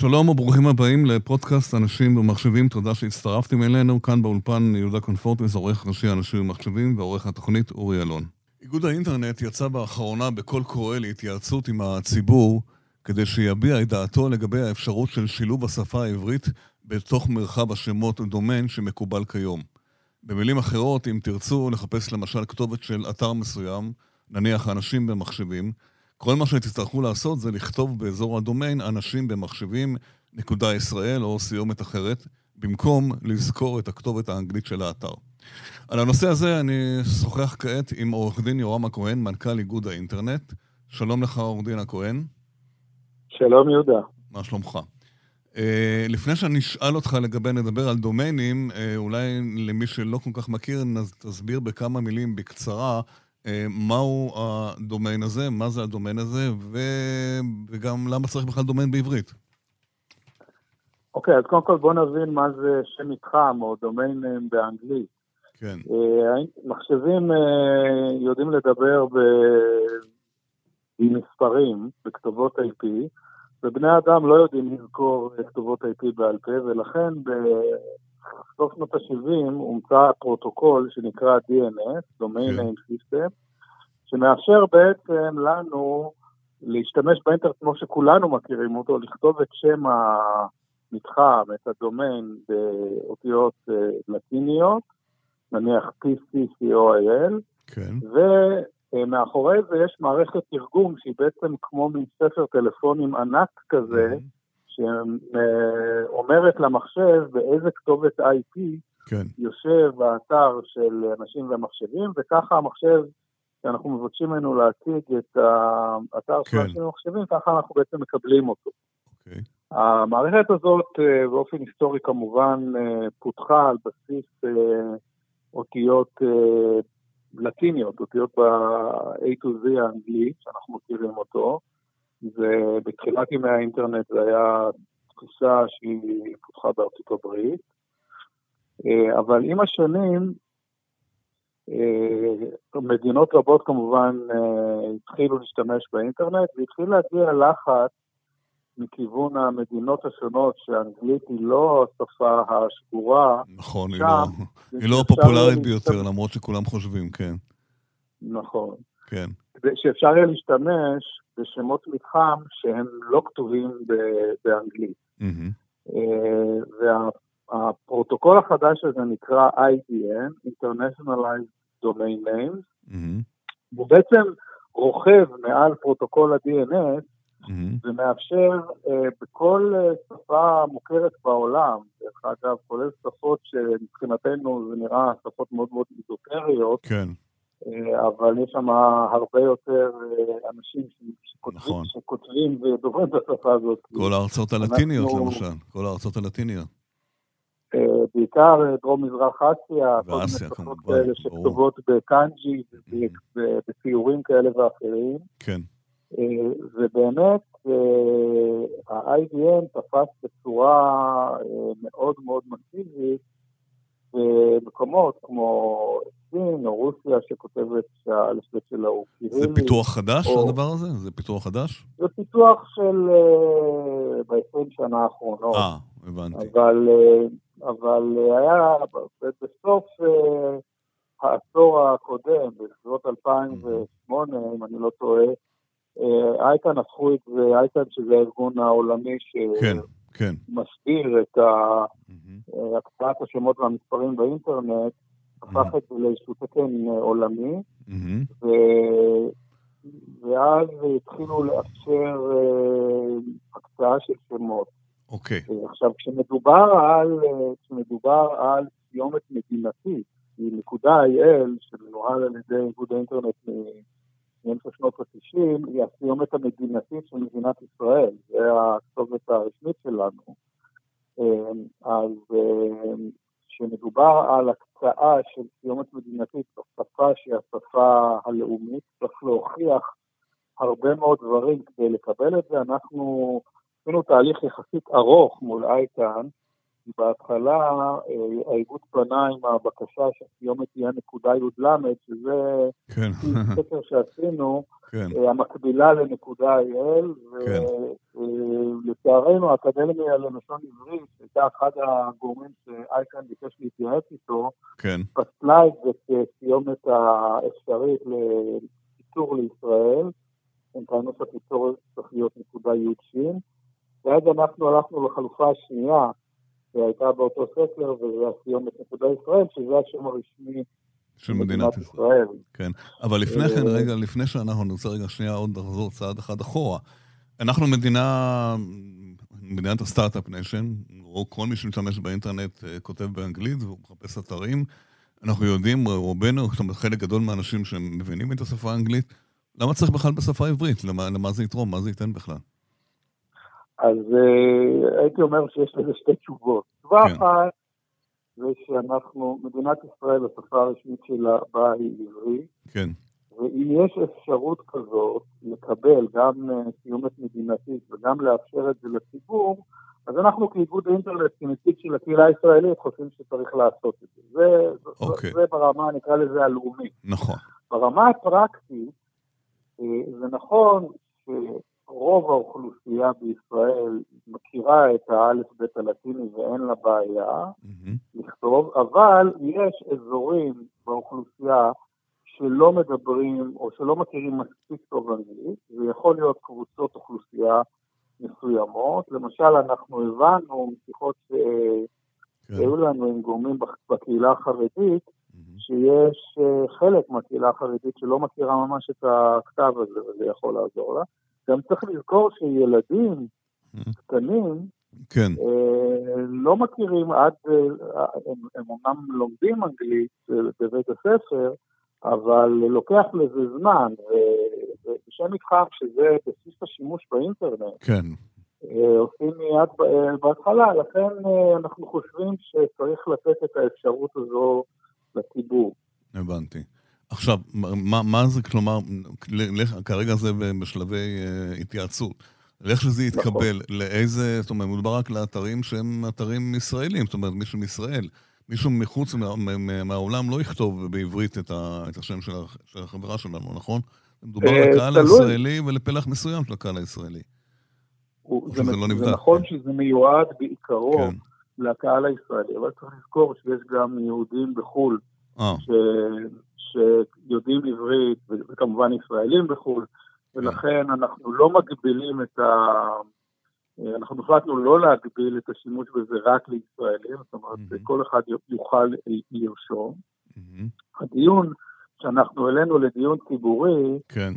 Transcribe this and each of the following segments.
שלום וברוכים הבאים לפודקאסט אנשים ומחשבים, תודה שהצטרפתם אלינו. כאן באולפן יהודה קונפורטס, עורך ראשי אנשים ומחשבים ועורך התוכנית אורי אלון. איגוד האינטרנט יצא באחרונה בקול קורא להתייעצות עם הציבור כדי שיביע את דעתו לגבי האפשרות של שילוב השפה העברית בתוך מרחב השמות דומיין שמקובל כיום. במילים אחרות, אם תרצו לחפש למשל כתובת של אתר מסוים, נניח אנשים במחשבים, כל מה שתצטרכו לעשות זה לכתוב באזור הדומיין אנשים במחשבים נקודה ישראל או סיומת אחרת, במקום לזכור את הכתובת האנגלית של האתר. על הנושא הזה אני שוחח כעת עם עורך דין יורם הכהן, מנכ"ל איגוד האינטרנט. שלום לך, עורך דין הכהן. שלום יהודה. מה שלומך? Uh, לפני שאני אשאל אותך לגבי, נדבר על דומיינים, uh, אולי למי שלא כל כך מכיר, תסביר בכמה מילים בקצרה מהו הדומיין הזה, מה זה הדומיין הזה, ו... וגם למה צריך בכלל דומיין בעברית. אוקיי, okay, אז קודם כל בוא נבין מה זה שם מתחם או דומיין אה, באנגלית. כן. Uh, מחשבים יודעים לדבר ב... במספרים, בכתובות IP, ובני אדם לא יודעים לזכור כתובות IP בעל פה, ולכן בסוף שנות ה-70 הומצא פרוטוקול שנקרא DNS, Domain כן. Name System, שמאפשר בעצם לנו להשתמש באינטרנט כמו שכולנו מכירים אותו, לכתוב את שם המתחם, את הדומיין באותיות uh, לטיניות, נניח PCCOIL, כן. ומאחורי זה יש מערכת תרגום שהיא בעצם כמו מין ספר טלפונים ענק כזה, mm-hmm. שאומרת למחשב באיזה כתובת IP כן. יושב האתר של אנשים ומחשבים, וככה המחשב, שאנחנו מבקשים ממנו להציג את האתר כן. של אנשים ומחשבים, ככה אנחנו בעצם מקבלים אותו. Okay. אוקיי. המערכת הזאת אה, באופן היסטורי כמובן אה, פותחה על בסיס אה, אותיות לטיניות, אותיות ב-A to Z האנגלי, שאנחנו מכירים אותו. ובתחילת ימי האינטרנט זה היה תפיסה שהיא פותחה בארצות הברית, אה, אבל עם השנים אה, מדינות רבות כמובן אה, התחילו להשתמש באינטרנט והתחיל להגיע לחץ מכיוון המדינות השונות שאנגלית היא לא השפה השגורה. נכון, היא לא, היא לא הפופולרית ביותר, למרות שכולם חושבים, כן. נכון. כן. כדי שאפשר יהיה להשתמש זה שמות מתחם שהם לא כתובים באנגלית. Mm-hmm. והפרוטוקול החדש הזה נקרא IDN, Internationalized Domain Names, mm-hmm. הוא בעצם רוכב מעל פרוטוקול ה-DNS mm-hmm. ומאפשר uh, בכל uh, שפה מוכרת בעולם, דרך אגב, כולל שפות שמבחינתנו זה נראה שפות מאוד מאוד איזוטריות, כן. אה, אבל יש שם הרבה יותר אה, אנשים שכותבים, נכון. שכותבים ודוברים את השפה הזאת. כל הארצות הלטיניות אנחנו... למשל, כל הארצות הלטיניות. אה, בעיקר דרום-מזרח אסיה, כל מיני שפות כאלה שכתובות בקאנג'י, בציורים כאלה ואחרים. כן. ובאמת, ה-IBM תפס בצורה מאוד מאוד מסיבית במקומות כמו סין או רוסיה שכותבת שהאלפבית שלה הוא קירילי. זה פיתוח חדש, או... הדבר הזה? זה פיתוח חדש? זה פיתוח של uh, ב-20 שנה האחרונות. אה, הבנתי. אבל, uh, אבל uh, היה בסוף העשור הקודם, בסביבות 2008, mm-hmm. אם אני לא טועה, אייטן הפכו את זה, אייטן שזה הארגון העולמי ש... כן. כן. מסביר את הקצאת השמות והמספרים באינטרנט, הפך את זה לאיזשהו תקן עולמי, ו... ואז התחילו לאפשר הקצאה של שמות. אוקיי. עכשיו, כשמדובר על, כשמדובר על סיומת מדינתית, היא נקודה IL, שמנוהל על ידי איגוד האינטרנט מאמצע שנות ה-90, היא הסיומת המדינתית של מדינת ישראל, זה הכתובת הרשמית שלנו. אז כשמדובר על הקצאה של סיומת מדינתית בשפה שהיא השפה הלאומית, צריך להוכיח הרבה מאוד דברים כדי לקבל את זה. אנחנו עשינו תהליך יחסית ארוך מול אייטן, בהתחלה אה, האיגוד פנה עם הבקשה שהסיומת תהיה נקודה י"ל, שזה כן. סקר שעשינו, כן. אה, המקבילה לנקודה IL, כן. ולצערנו האקדמיה ללשון עברית, שהייתה אחד הגורמים שאייקן ביקש להתייעץ איתו, כן. פסלה את זה כסיומת האפשרית לקיצור לישראל. הם טענו שהקיצור צריך להיות נקודה י"ש, ואז אנחנו הלכנו לחלופה השנייה, שהייתה באותו סקר, וזה הסיומת נקודה ישראל, שזה השם הרשמי של מדינת ישראל. כן, אבל לפני כן, אה, רגע, לפני שאנחנו נרצה רגע שנייה עוד לחזור צעד אחד אחורה. אנחנו מדינה, מדינת ה start-up nation, או כל מי שמשתמש באינטרנט אה, כותב באנגלית והוא מחפש אתרים. אנחנו יודעים, רובנו, זאת אומרת, חלק גדול מהאנשים שמבינים את השפה האנגלית, למה צריך בכלל בשפה העברית? למה, למה זה יתרום? מה זה ייתן בכלל? אז uh, הייתי אומר שיש לזה שתי תשובות. תשובה כן. אחת זה שאנחנו, מדינת ישראל, השפה הרשמית שלה בה היא עברית. כן. ואם יש אפשרות כזאת לקבל גם אה, סיומת מדינתית וגם לאפשר את זה לציבור, אז אנחנו כאיגוד אינטרנט, כנציג של הקהילה הישראלית, חושבים שצריך לעשות את זה. זה, אוקיי. זה ברמה, נקרא לזה, הלאומית. נכון. ברמה הפרקטית, אה, זה נכון רוב האוכלוסייה בישראל מכירה את האלף-בית הלטיני ואין לה בעיה mm-hmm. לכתוב, אבל יש אזורים באוכלוסייה שלא מדברים או שלא מכירים מספיק טוב אנגלית, זה יכול להיות קבוצות אוכלוסייה מסוימות. למשל, אנחנו הבנו משיחות כן. שהיו כן. לנו עם גורמים בקהילה החרדית, mm-hmm. שיש אה, חלק מהקהילה החרדית שלא מכירה ממש את הכתב הזה, וזה יכול לעזור לה. גם צריך לזכור שילדים קטנים, כן. אה, לא מכירים עד, אה, הם, הם אומנם לומדים אנגלית אה, בבית הספר, אבל לוקח לזה זמן, ושם איתך שזה בסיס השימוש באינטרנט. כן. עושים מיד בהתחלה, לכן אנחנו חושבים שצריך לתת את האפשרות הזו לציבור. הבנתי. עכשיו, מה, מה זה, כלומר, כרגע זה בשלבי uh, התייעצות. לאיך שזה יתקבל, נכון. לאיזה, זאת אומרת, מדובר רק לאתרים שהם אתרים ישראלים, זאת אומרת, מישהו מישראל. מישהו מחוץ מה, מה, מהעולם לא יכתוב בעברית את, ה, את השם של, של החברה שלנו, נכון? מדובר uh, לקהל הישראלי ולפלח מסוים של הקהל הישראלי. זה, זה, לא נבדק. זה נכון כן. שזה מיועד בעיקרו כן. לקהל הישראלי, אבל צריך לזכור שיש גם יהודים בחו"ל, אה. ש... שיודעים עברית, וכמובן ישראלים בחו"ל, ולכן אנחנו לא מגבילים את ה... אנחנו החלטנו לא להגביל את השימוש בזה רק לישראלים, זאת אומרת, mm-hmm. כל אחד יוכל לרשום. Mm-hmm. הדיון שאנחנו העלינו לדיון ציבורי, כן.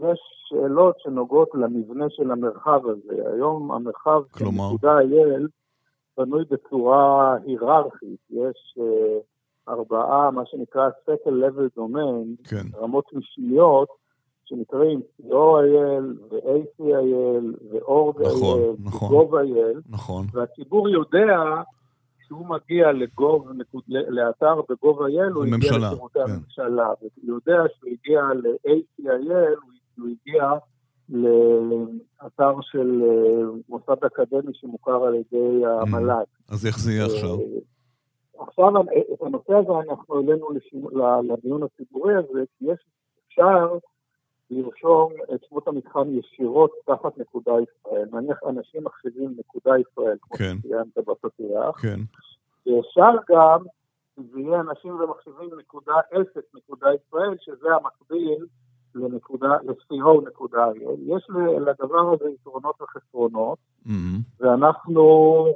ויש שאלות שנוגעות למבנה של המרחב הזה. היום המרחב של נקודה אייל בנוי בצורה היררכית. יש uh, ארבעה, מה שנקרא Second Level Domain, כן. רמות משניות, שנקראים COIL ו-ACIL ו-ORG.IL נכון, נכון, ו-GOV.IL, נכון. והציבור יודע שהוא מגיע לגוב, לאתר ב-GOV.IL, הוא הגיע לשירותי כן. הממשלה, והוא יודע שהוא הגיע ל-ACIL, הוא הגיע לאתר של אה, מוסד אקדמי שמוכר על ידי המל"ג. אז איך זה יהיה עכשיו? אה, עכשיו, את הנושא הזה אנחנו העלינו לדיון הציבורי הזה, כי יש, אפשר לרשום את שמות המתחם ישירות תחת נקודה ישראל. נניח אנשים מחשיבים נקודה ישראל, כמו כן. שציינת בפתיח. כן. ואפשר גם, זה יהיה אנשים ומחשבים נקודה אפס נקודה ישראל, שזה המקביל לנקודה, ל-CO נקודה יש לדבר הזה יתרונות וחסרונות, mm-hmm. ואנחנו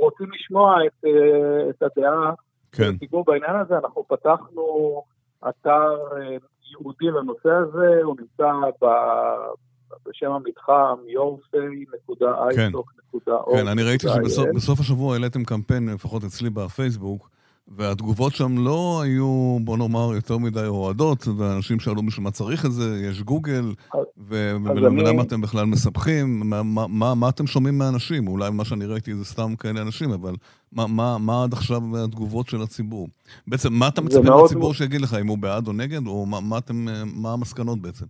רוצים לשמוע את, אה, את הדעה כן. ציבור בעניין הזה, אנחנו פתחנו אתר אה, ייעודי לנושא הזה, הוא נמצא ב... בשם המתחם yourfay.italk.org. כן, כן, אני ראיתי שבסוף השבוע העליתם קמפיין, לפחות אצלי בפייסבוק, והתגובות שם לא היו, בוא נאמר, יותר מדי אוהדות, ואנשים שאלו בשביל מה צריך את זה, יש גוגל, ולמה אתם בכלל מספחים, מה, מה, מה, מה אתם שומעים מאנשים? אולי מה שאני ראיתי זה סתם כאלה אנשים, אבל מה, מה, מה עד עכשיו התגובות של הציבור? בעצם, מה אתה מצפה מהציבור שיגיד לך, אם הוא בעד או נגד, או מה, מה, אתם, מה המסקנות בעצם?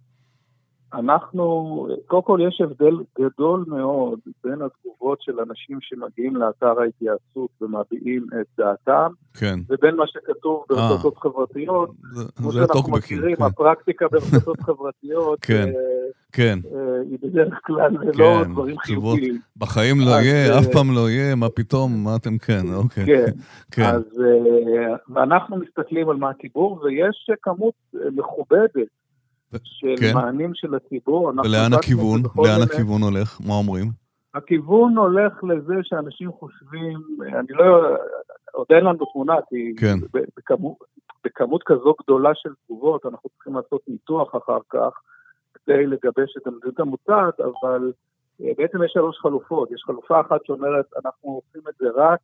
אנחנו, קודם כל יש הבדל גדול מאוד בין התגובות של אנשים שמגיעים לאתר ההתייעצות ומביעים את דעתם, כן. ובין מה שכתוב אה. ברשתות חברתיות. זה, כמו זה שאנחנו טוקבקים, מכירים, כן. הפרקטיקה ברשתות חברתיות כן. אה, כן. אה, היא בדרך כלל לא כן, דברים תשובות. חיוביים. בחיים לא יהיה, אה, אף פעם לא יהיה, מה פתאום, מה אתם כן, אוקיי. כן. כן, אז אה, ואנחנו מסתכלים על מה הציבור, ויש כמות מכובדת של כן. מענים של הציבור. ולאן הכיוון? לאן מיני- הכיוון הולך? מה אומרים? הכיוון הולך לזה שאנשים חושבים, אני לא, עוד אין לנו תמונה, כי כן. בכמות, בכמות כזו גדולה של תגובות, אנחנו צריכים לעשות ניתוח אחר כך כדי לגבש את המדיניות המוצעת, אבל אה, בעצם יש שלוש חלופות. יש חלופה אחת שאומרת, אנחנו עושים את זה רק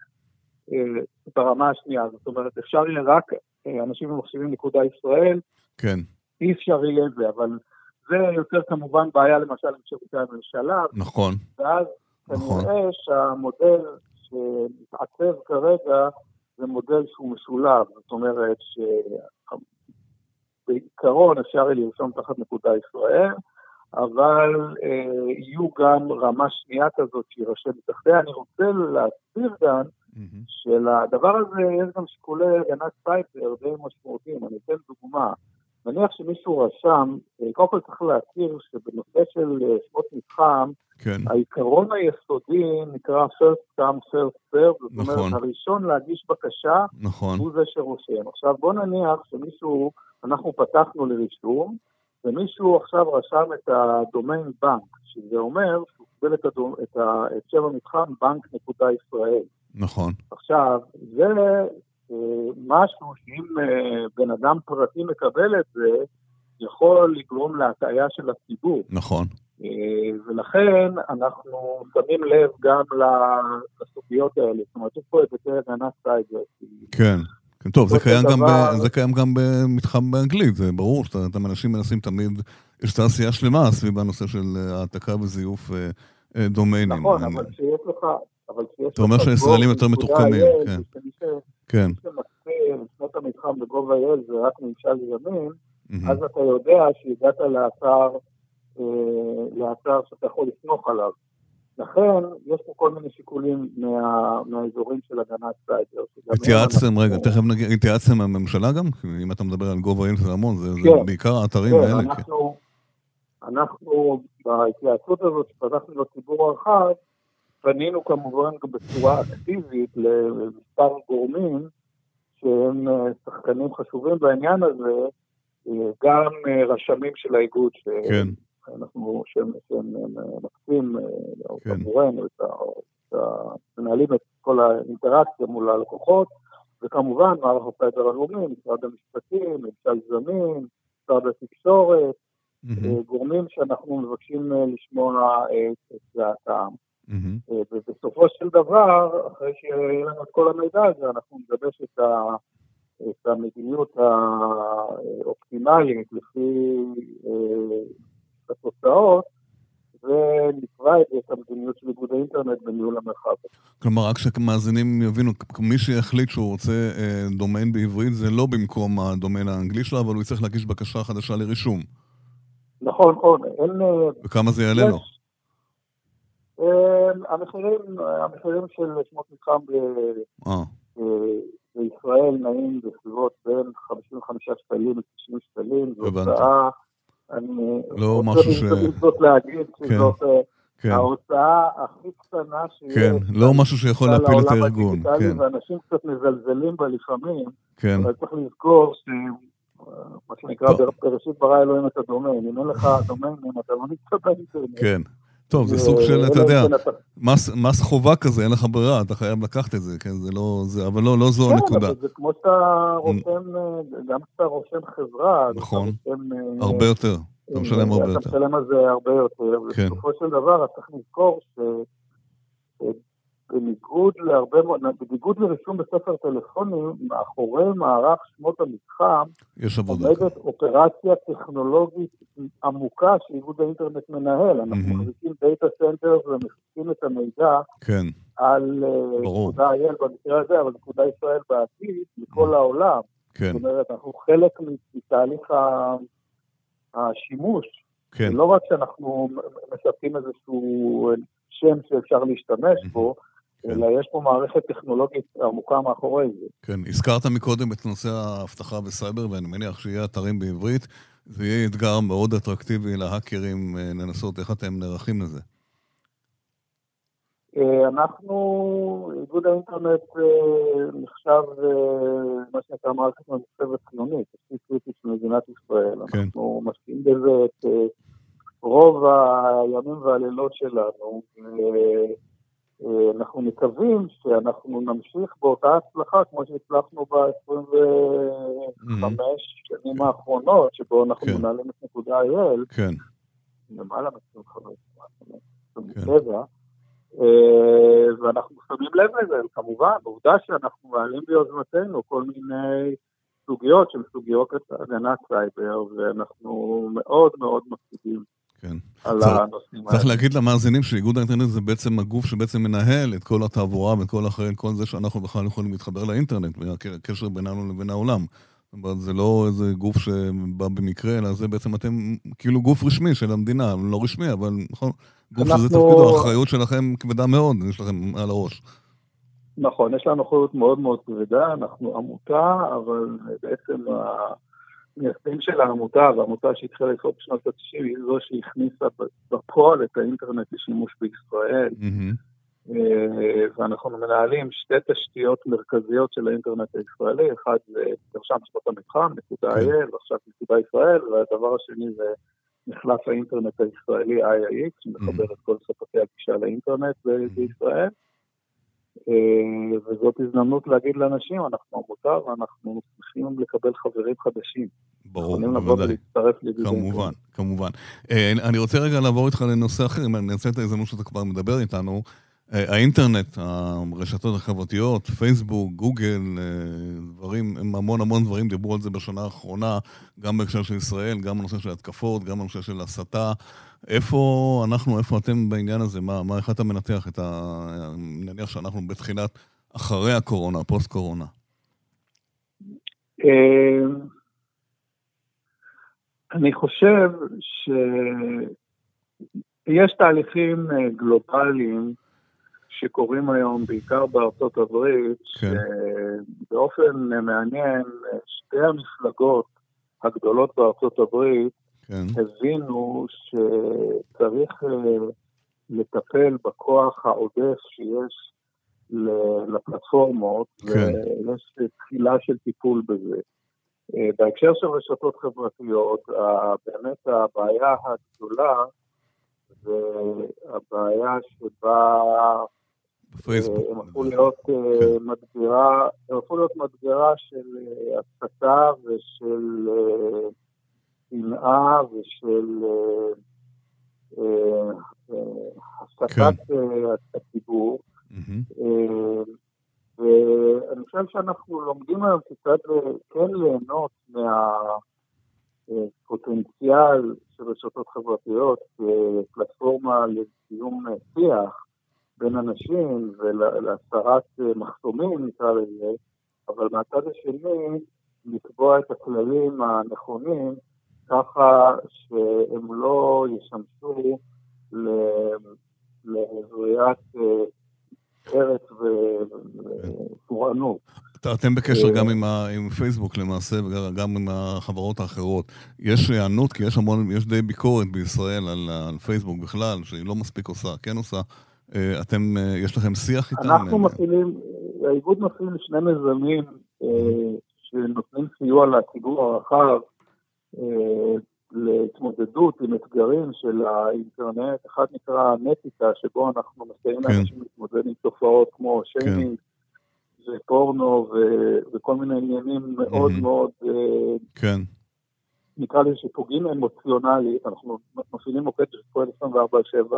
אה, ברמה השנייה, זאת אומרת, אפשר יהיה רק אה, אנשים ומחשבים נקודה ישראל, כן, אי אפשר יהיה זה, אבל זה יוצר כמובן בעיה למשל עם שירותי הממשלה, נכון, ואז נכון. כנראה שהמודל שמתעצב כרגע זה מודל שהוא משולב, זאת אומרת שבעיקרון אפשר יהיה לרשום תחת נקודה ישראל, אבל אה, יהיו גם רמה שנייה כזאת שיירשם מתחתיה. אני רוצה להסביר כאן מהמם. שלדבר הזה יש גם שיקולי הגנת סייבר די משמעותיים. אני אתן דוגמה. נניח שמישהו רשם, אה, קודם כל צריך להכיר שבנושא של אה, שמות מתחם, כן, העיקרון היסודי נקרא first come first serve, זאת נכון. אומרת, הראשון להגיש בקשה נכון, הוא זה שרושם. עכשיו בוא נניח שמישהו, אנחנו פתחנו לרישום, ומישהו עכשיו רשם את הדומיין בנק, שזה אומר שהוא קיבל את, הדומ... את, ה... את שם המתחם בנק נקודה ישראל. נכון, עכשיו, זה משהו שאם אה, בן אדם פרטי מקבל את זה, יכול לגרום להטעיה של הציבור. נכון, אה, ולכן אנחנו שמים לב גם לסוגיות האלה. זאת אומרת, יש פה היבטי הגנת סייבר. כן. כן, טוב, זה קיים, של גם ב, דבר- זה קיים גם במתחם באנגלית, זה ברור שאתם אנשים מנסים תמיד, יש תעשייה שלמה סביב הנושא של אה, העתקה וזיוף אה, אה, דומיינים. נכון, אבל כשיש לך... אבל כשיש אתה אומר לך שהישראלים יותר מתוחכמים, כן. כן, מי שמקצה לשנות המתחם בגובה אל זה רק ממשל ימין. אז אתה יודע שהגעת לאתר, אה, לאתר שאתה יכול לסמוך עליו. לכן, יש פה כל מיני שיקולים מה, מהאזורים של הגנת סייבר. התייעצתם, רגע, תכף נגיד, התייעצתם עם הממשלה גם? אם אתה מדבר על גובה אין זה המון, זה זה כן. בעיקר האתרים כן, האלה. כן. אנחנו, אנחנו בהתייעצות הזאת שפתחנו לציבור הרחב, פנינו כמובן בצורה אקטיבית למספר גורמים שהם אה, שחקנים חשובים בעניין הזה, אה, גם אה, רשמים של האיגוד, כן, שאנחנו, שהם, שהם מקצים אה, כן. עבורנו, את ה- את ה- מנהלים את כל האינטראקציה מול הלקוחות, וכמובן מערך הסייבר הלאומי, משרד המשפטים, ממשל זמין, משרד התקשורת, אה, גורמים שאנחנו מבקשים לשמוע את דעתם. אה, ובסופו של דבר, אחרי שיהיה לנו את כל המידע הזה, אנחנו נגבש את, ה, את המדיניות האופטימלית לפי אה, התוצאות, ונקבע את המדיניות של איגוד האינטרנט בניהול המרחב. כלומר, רק שהמאזינים יבינו, מי שיחליט שהוא רוצה אה, דומיין בעברית זה לא במקום הדומיין האנגלי שלו, אבל הוא יצטרך להגיש בקשה חדשה לרישום. נכון, נכון, אין... אה, וכמה זה יעלה לו? יש- אה, המחירים, המחירים של שמות מתחם ב- אה, בישראל נעים בסביבות בין 55 שקלים ל-90 שקלים, זו. הוצאה, אני לא משהו ש- רוצה בהזדמנות להגיד כן, שזאת אה, כן, ההוצאה הכי קטנה שיש. כן, לא משהו שיכול להפיל את הארגון, כן, ואנשים קצת מזלזלים בה לפעמים, כן, אבל צריך לזכור ש... מה שנקרא. בראשית ברא אלוהים את הדומיין, אם אין לך דומיינים, אתה לא נמצא באינטרנט. כן. טוב, זה אה, סוג של, אתה אלא אם יודע, כן אתה- מס, חובה כזה, אין לך ברירה, אתה חייב לקחת את זה, כן, זה לא, זה, אבל לא, לא זו כן, הנקודה. אבל זה כמו שאתה רושם, אה, גם כשאתה רושם חברה, אתה נכון. אה, הרבה יותר, אתה משלם הרבה אתה יותר. משלם על זה הרבה יותר, כן. ובסופו של דבר אתה צריך לזכור שבניגוד להרבה מאוד, בניגוד לרישום בספר טלפונים, מאחורי מערך שמות המתחם יש עבודה. עומדת אופרציה טכנולוגית עמוקה שאיגוד האינטרנט מנהל. אנחנו מהמם. מחזיקים data center ומחזיקים את המידע כן, על אה, ברור. נקודה IL במקרה הזה, אבל נקודה ישראל בעתיד, מכל העולם. כן, זאת אומרת, אנחנו חלק מתהליך השימוש כן. לא רק שאנחנו מספקים איזשהו שם שאפשר להשתמש בו, כן. אלא יש פה מערכת טכנולוגית עמוקה מאחורי זה. כן, הזכרת מקודם את נושא האבטחה וסייבר, ואני מניח שיהיה אתרים בעברית. זה יהיה אתגר מאוד אטרקטיבי להאקרים אה, לנסות איך אתם נערכים לזה. אה, אנחנו, איגוד האינטרנט אה, נחשב מה שנקרא מערכת ממוחשבת חיונית, תשתית קריטית של מדינת ישראל. כן. אנחנו משקיעים בזה את רוב הימים והלילות שלנו. אנחנו מקווים שאנחנו נמשיך באותה הצלחה כמו שהצלחנו ב-25 שנים כן. האחרונות, שבו אנחנו כן. מנהלים את נקודה אייל. כן. למעלה מ-25 שנים, אה, ואנחנו שמים לב לזה, כמובן, עובדה שאנחנו מעלים ביוזמתנו כל מיני סוגיות שהן סוגיות הגנת סייבר, ואנחנו מאוד מאוד מקפידים כן. על צריך, הנושאים האלה. צריך להגיד למאזינים שאיגוד האינטרנט זה בעצם הגוף שבעצם מנהל את כל התעבורה ואת כל אחרי כל זה שאנחנו בכלל יכולים להתחבר לאינטרנט, והקשר בינינו לבין העולם. זאת אומרת, זה לא איזה גוף שבא במקרה, אלא זה בעצם אתם כאילו גוף רשמי של המדינה, לא רשמי, אבל נכון, גוף אנחנו... שזה תפקידו, האחריות שלכם כבדה מאוד, יש לכם על הראש. נכון, יש לנו אחריות מאוד מאוד כבדה, אנחנו עמותה, אבל בעצם המייסדים של העמותה, והעמותה שהתחילה לפעול בשנות ה-90, היא זו שהכניסה בפועל את האינטרנט לשימוש בישראל. ואנחנו מנהלים שתי תשתיות מרכזיות של האינטרנט הישראלי, אחד זה מרשם שפות המתחם, נקודה כן. IL, ועכשיו נקודה ישראל, והדבר השני זה מחלף האינטרנט הישראלי IIX, שמחבר את כל ספקי הגישה לאינטרנט בישראל. אה, וזאת הזדמנות להגיד לאנשים, אנחנו עמותה ואנחנו צריכים לקבל חברים חדשים. ברור, בוודאי. כמובן, כמובן. אה, אני רוצה רגע לעבור איתך לנושא אחר, אם אני אנצל את ההזדמנות שאתה כבר מדבר איתנו. אה, האינטרנט, הרשתות החברתיות, פייסבוק, גוגל, דברים, המון המון דברים דיברו על זה בשנה האחרונה, גם בהקשר של ישראל, גם בנושא של התקפות, גם בנושא של הסתה. איפה אנחנו, איפה אתם בעניין הזה? מה, מה איך אתה מנתח את ה... נניח שאנחנו בתחילת, אחרי הקורונה, פוסט-קורונה. אמ, אני חושב שיש תהליכים אה, גלובליים שקורים היום, בעיקר בארצות הברית, כן. שבאופן מעניין, שתי המפלגות הגדולות בארצות הברית כן. הבינו שצריך אה, לטפל בכוח העודף שיש לפלטפורמות, כן. ויש תחילה של טיפול בזה. אה, בהקשר של רשתות חברתיות, באמת הבעיה הגדולה זה הבעיה שבה בפייסבוק. הם הפכו להיות אה, כן. מדגרה, הם הפכו להיות מדגרה של הסתה ושל שנאה ושל הסתת כן. הציבור. ואני חושב שאנחנו לומדים היום כיצד כן ליהנות מהפוטנציאל של רשתות חברתיות כפלטפורמה לסיום בין אנשים ולהסרת מחסומים, נקרא לזה, אבל מהצד השני, לקבוע את הכללים הנכונים ככה שהם לא ישמשו לזריעת ארץ ופורענות. אתם בקשר גם עם, עם פייסבוק למעשה, וגם עם החברות האחרות. יש היענות, כי יש המון, יש די ביקורת בישראל על, על פייסבוק בכלל, שהיא לא מספיק עושה, כן עושה. אה, אתם, אה, יש לכם שיח איתם? אנחנו מפעילים, האיגוד מפעיל שני מיזמים אה, שנותנים סיוע לציבור הרחב אה, להתמודדות עם אתגרים של האינטרנט. אחד נקרא נטיקה, שבו אנחנו מסייעים כן. לאנשים להתמודד עם תופעות כמו שיימינג כן. ופורנו ו- וכל מיני עניינים מאוד mm-hmm. מאוד... אה, כן. נקרא לזה שפוגעים אמוציונלית, אנחנו מפעילים מוקד שפועל 24/7,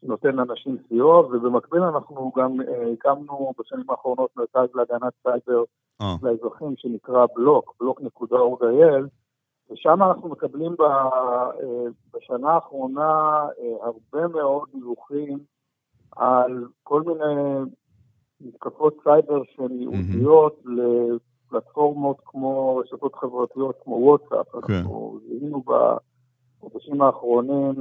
שנותן לאנשים סיוע, ובמקביל אנחנו גם אה, הקמנו בשנים האחרונות מרכז להגנת סייבר oh. לאזרחים שנקרא בלוק, בלוק.org.il, ושם אנחנו מקבלים אה, בשנה האחרונה הרבה מאוד דיווחים על כל מיני מתקפות סייבר שהן ייעודיות mm-hmm. לפלטפורמות כמו רשתות חברתיות כמו וואטסאפ. כן. אנחנו זיהינו בחודשים האחרונים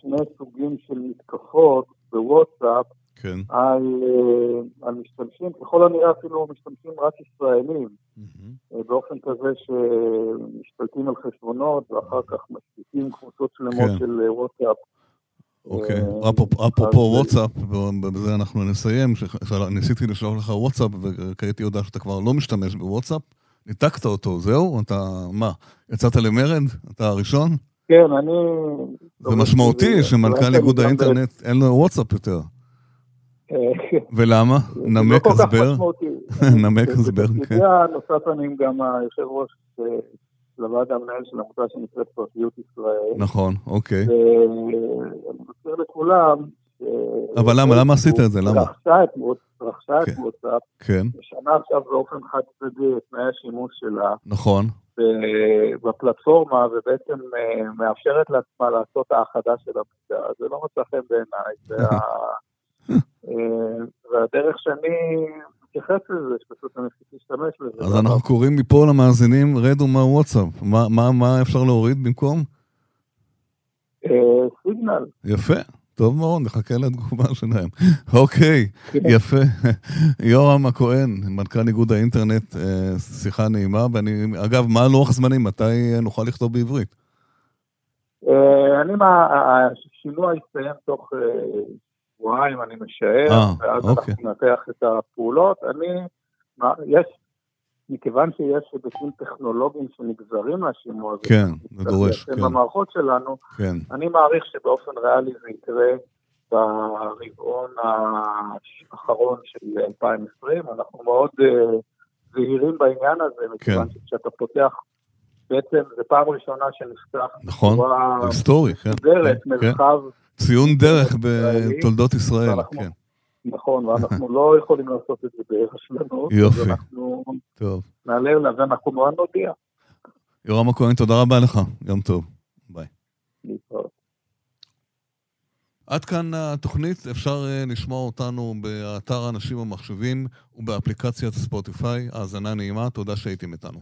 שני סוגים של מתקפות בוואטסאפ כן. על, על משתמשים, ככל הנראה אפילו משתמשים רק ישראלים, mm-hmm. באופן כזה שמשתלטים על חשבונות ואחר כך משתיקים קבוצות שלמות כן. של וואטסאפ. אוקיי, אפרופו וואטסאפ, ובזה אנחנו נסיים, ניסיתי לשלוח לך וואטסאפ וכעת יודע שאתה כבר לא משתמש בוואטסאפ, ניתקת אותו, זהו? אתה, מה, יצאת למרד? אתה הראשון? כן, אני... זה משמעותי שמנכ"ל איגוד האינטרנט אין לו וואטסאפ יותר. ולמה? נמק הסבר. נמק הסבר, כן. נוסף אני גם היושב ראש של הוועד המנהל של עמותה שנקראת פרטיות ישראל. נכון, אוקיי. ואני מזכיר לכולם... אבל למה? למה עשית את זה? למה? רכשה את וואטסאפ, כן. משנה עכשיו באופן חד צדדי את תנאי השימוש שלה. נכון. בפלטפורמה, ובעצם מאפשרת לעצמה לעשות האחדה של המידע. זה לא מצא חן בעיניי. והדרך שאני מתייחס לזה, שפשוט אני צריך להשתמש בזה. אז אנחנו קוראים מפה למאזינים, רדו מהוואטסאפ. מה אפשר להוריד במקום? סיגנל. יפה. טוב מאוד, נחכה לתגובה שלהם. אוקיי, יפה. יורם הכהן, מנכ"ל איגוד האינטרנט, שיחה נעימה, ואני, אגב, מה לוח זמנים? מתי נוכל לכתוב בעברית? אני, השינוע יסתיים תוך שבועיים, אני משער, אה, ואז אוקיי. אנחנו ננתח את הפעולות. אני, יש, מכיוון שיש היבטים טכנולוגיים שנגזרים מהשימוע הזה, כן, זה דורש, כן. במערכות שלנו, כן. אני מעריך שבאופן ריאלי זה יקרה ברבעון האחרון של 2020. אנחנו מאוד uh, זהירים בעניין הזה, מכיוון כן. שכשאתה פותח, בעצם זו פעם ראשונה שנפתח נכון, היסטורי, כן. דרך, כן, מרחב... ציון דרך בתולדות ישראל, כן. נכון, ואנחנו לא יכולים לעשות את זה ברשלנות. יופי, אנחנו טוב. נעלה אליו ואנחנו מאוד נודיע. יורם הכהן, תודה רבה לך, יום טוב. ביי. להתראות. עד כאן התוכנית, אפשר uh, לשמוע אותנו באתר אנשים ומחשבים ובאפליקציית ספוטיפיי. האזנה נעימה, תודה שהייתם איתנו.